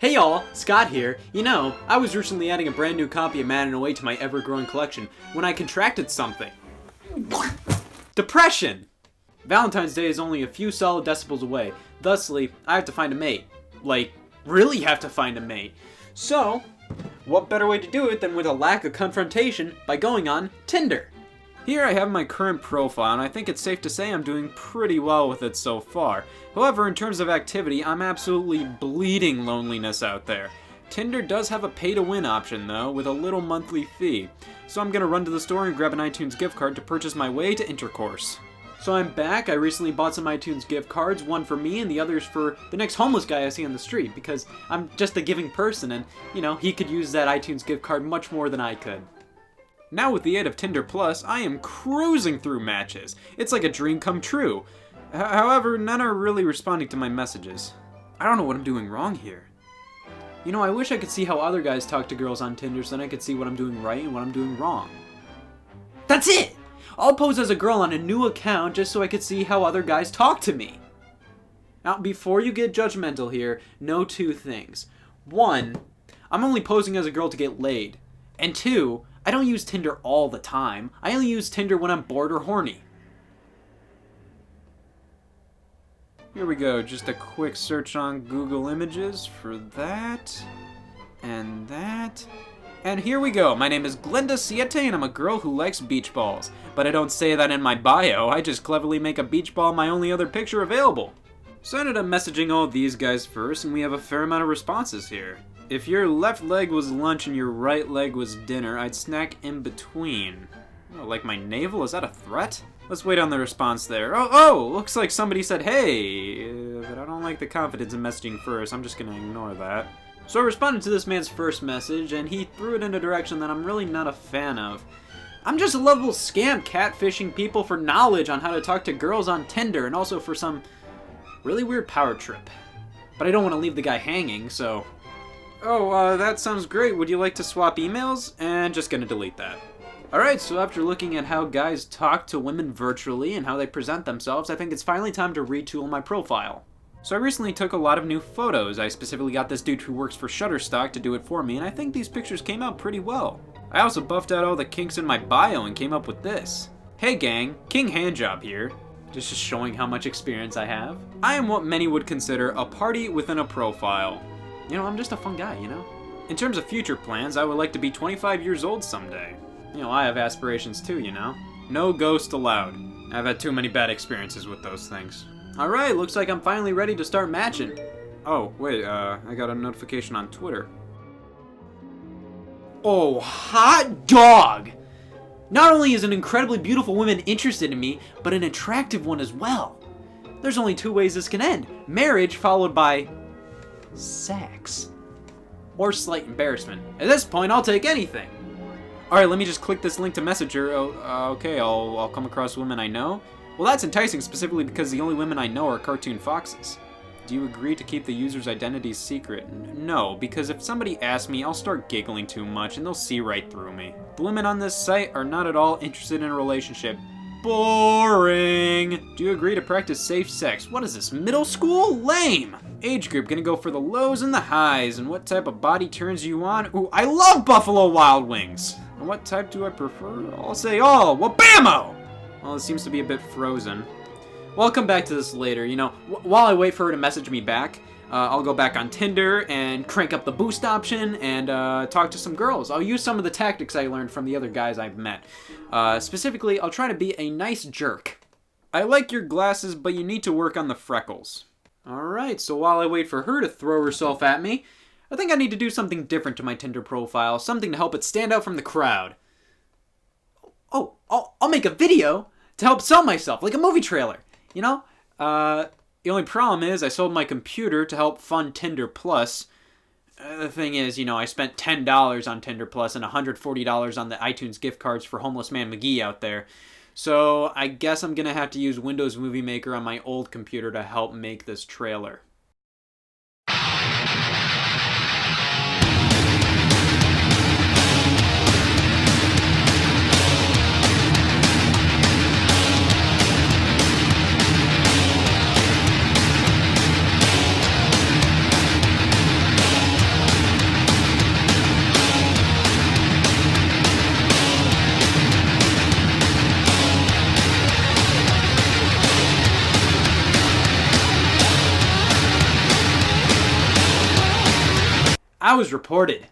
Hey y'all, Scott here. You know, I was recently adding a brand new copy of Madden Away to my ever growing collection when I contracted something. Depression! Valentine's Day is only a few solid decibels away, thusly, I have to find a mate. Like, really have to find a mate. So, what better way to do it than with a lack of confrontation by going on Tinder? Here I have my current profile, and I think it's safe to say I'm doing pretty well with it so far. However, in terms of activity, I'm absolutely bleeding loneliness out there. Tinder does have a pay to win option though, with a little monthly fee. So I'm gonna run to the store and grab an iTunes gift card to purchase my way to intercourse. So I'm back. I recently bought some iTunes gift cards, one for me and the others for the next homeless guy I see on the street because I'm just a giving person and, you know, he could use that iTunes gift card much more than I could. Now with the aid of Tinder Plus, I am cruising through matches. It's like a dream come true. H- however, none are really responding to my messages. I don't know what I'm doing wrong here. You know, I wish I could see how other guys talk to girls on Tinder so then I could see what I'm doing right and what I'm doing wrong. That's it! I'll pose as a girl on a new account just so I could see how other guys talk to me. Now, before you get judgmental here, know two things. One, I'm only posing as a girl to get laid. And two, I don't use Tinder all the time. I only use Tinder when I'm bored or horny. Here we go, just a quick search on Google Images for that, and that. And here we go. My name is Glenda Siete, and I'm a girl who likes beach balls. But I don't say that in my bio, I just cleverly make a beach ball my only other picture available. So I ended up messaging all these guys first, and we have a fair amount of responses here. If your left leg was lunch and your right leg was dinner, I'd snack in between. Oh, like my navel? Is that a threat? Let's wait on the response there. Oh, oh, looks like somebody said hey, uh, but I don't like the confidence in messaging first. I'm just gonna ignore that. So I responded to this man's first message, and he threw it in a direction that I'm really not a fan of. I'm just a lovable scam catfishing people for knowledge on how to talk to girls on Tinder and also for some really weird power trip. But I don't want to leave the guy hanging, so. Oh, uh, that sounds great. Would you like to swap emails? And just gonna delete that. Alright, so after looking at how guys talk to women virtually and how they present themselves, I think it's finally time to retool my profile. So I recently took a lot of new photos. I specifically got this dude who works for Shutterstock to do it for me, and I think these pictures came out pretty well. I also buffed out all the kinks in my bio and came up with this. Hey gang, King Handjob here. Just showing how much experience I have. I am what many would consider a party within a profile. You know, I'm just a fun guy, you know? In terms of future plans, I would like to be 25 years old someday. You know, I have aspirations too, you know? No ghost allowed. I've had too many bad experiences with those things. Alright, looks like I'm finally ready to start matching. Oh, wait, uh, I got a notification on Twitter. Oh, hot dog! Not only is an incredibly beautiful woman interested in me, but an attractive one as well. There's only two ways this can end marriage followed by sex. Or slight embarrassment. At this point, I'll take anything. Alright, let me just click this link to Messenger. Oh, uh, okay, I'll, I'll come across women I know. Well, that's enticing specifically because the only women I know are cartoon foxes. Do you agree to keep the user's identity secret? N- no, because if somebody asks me, I'll start giggling too much and they'll see right through me. The women on this site are not at all interested in a relationship. Boring! Do you agree to practice safe sex? What is this, middle school? Lame! Age group gonna go for the lows and the highs, and what type of body turns you on? Ooh, I love Buffalo Wild Wings! And what type do I prefer? I'll say all. Wabamo! Well, it seems to be a bit frozen. Well, I'll come back to this later. You know, wh- while I wait for her to message me back, uh, I'll go back on Tinder and crank up the boost option and uh, talk to some girls. I'll use some of the tactics I learned from the other guys I've met. Uh, specifically, I'll try to be a nice jerk. I like your glasses, but you need to work on the freckles. Alright, so while I wait for her to throw herself at me, I think I need to do something different to my Tinder profile, something to help it stand out from the crowd. Oh, I'll, I'll make a video to help sell myself, like a movie trailer, you know? Uh, the only problem is I sold my computer to help fund Tinder Plus. Uh, the thing is, you know, I spent $10 on Tinder Plus and $140 on the iTunes gift cards for Homeless Man McGee out there. So I guess I'm gonna have to use Windows Movie Maker on my old computer to help make this trailer. I was reported.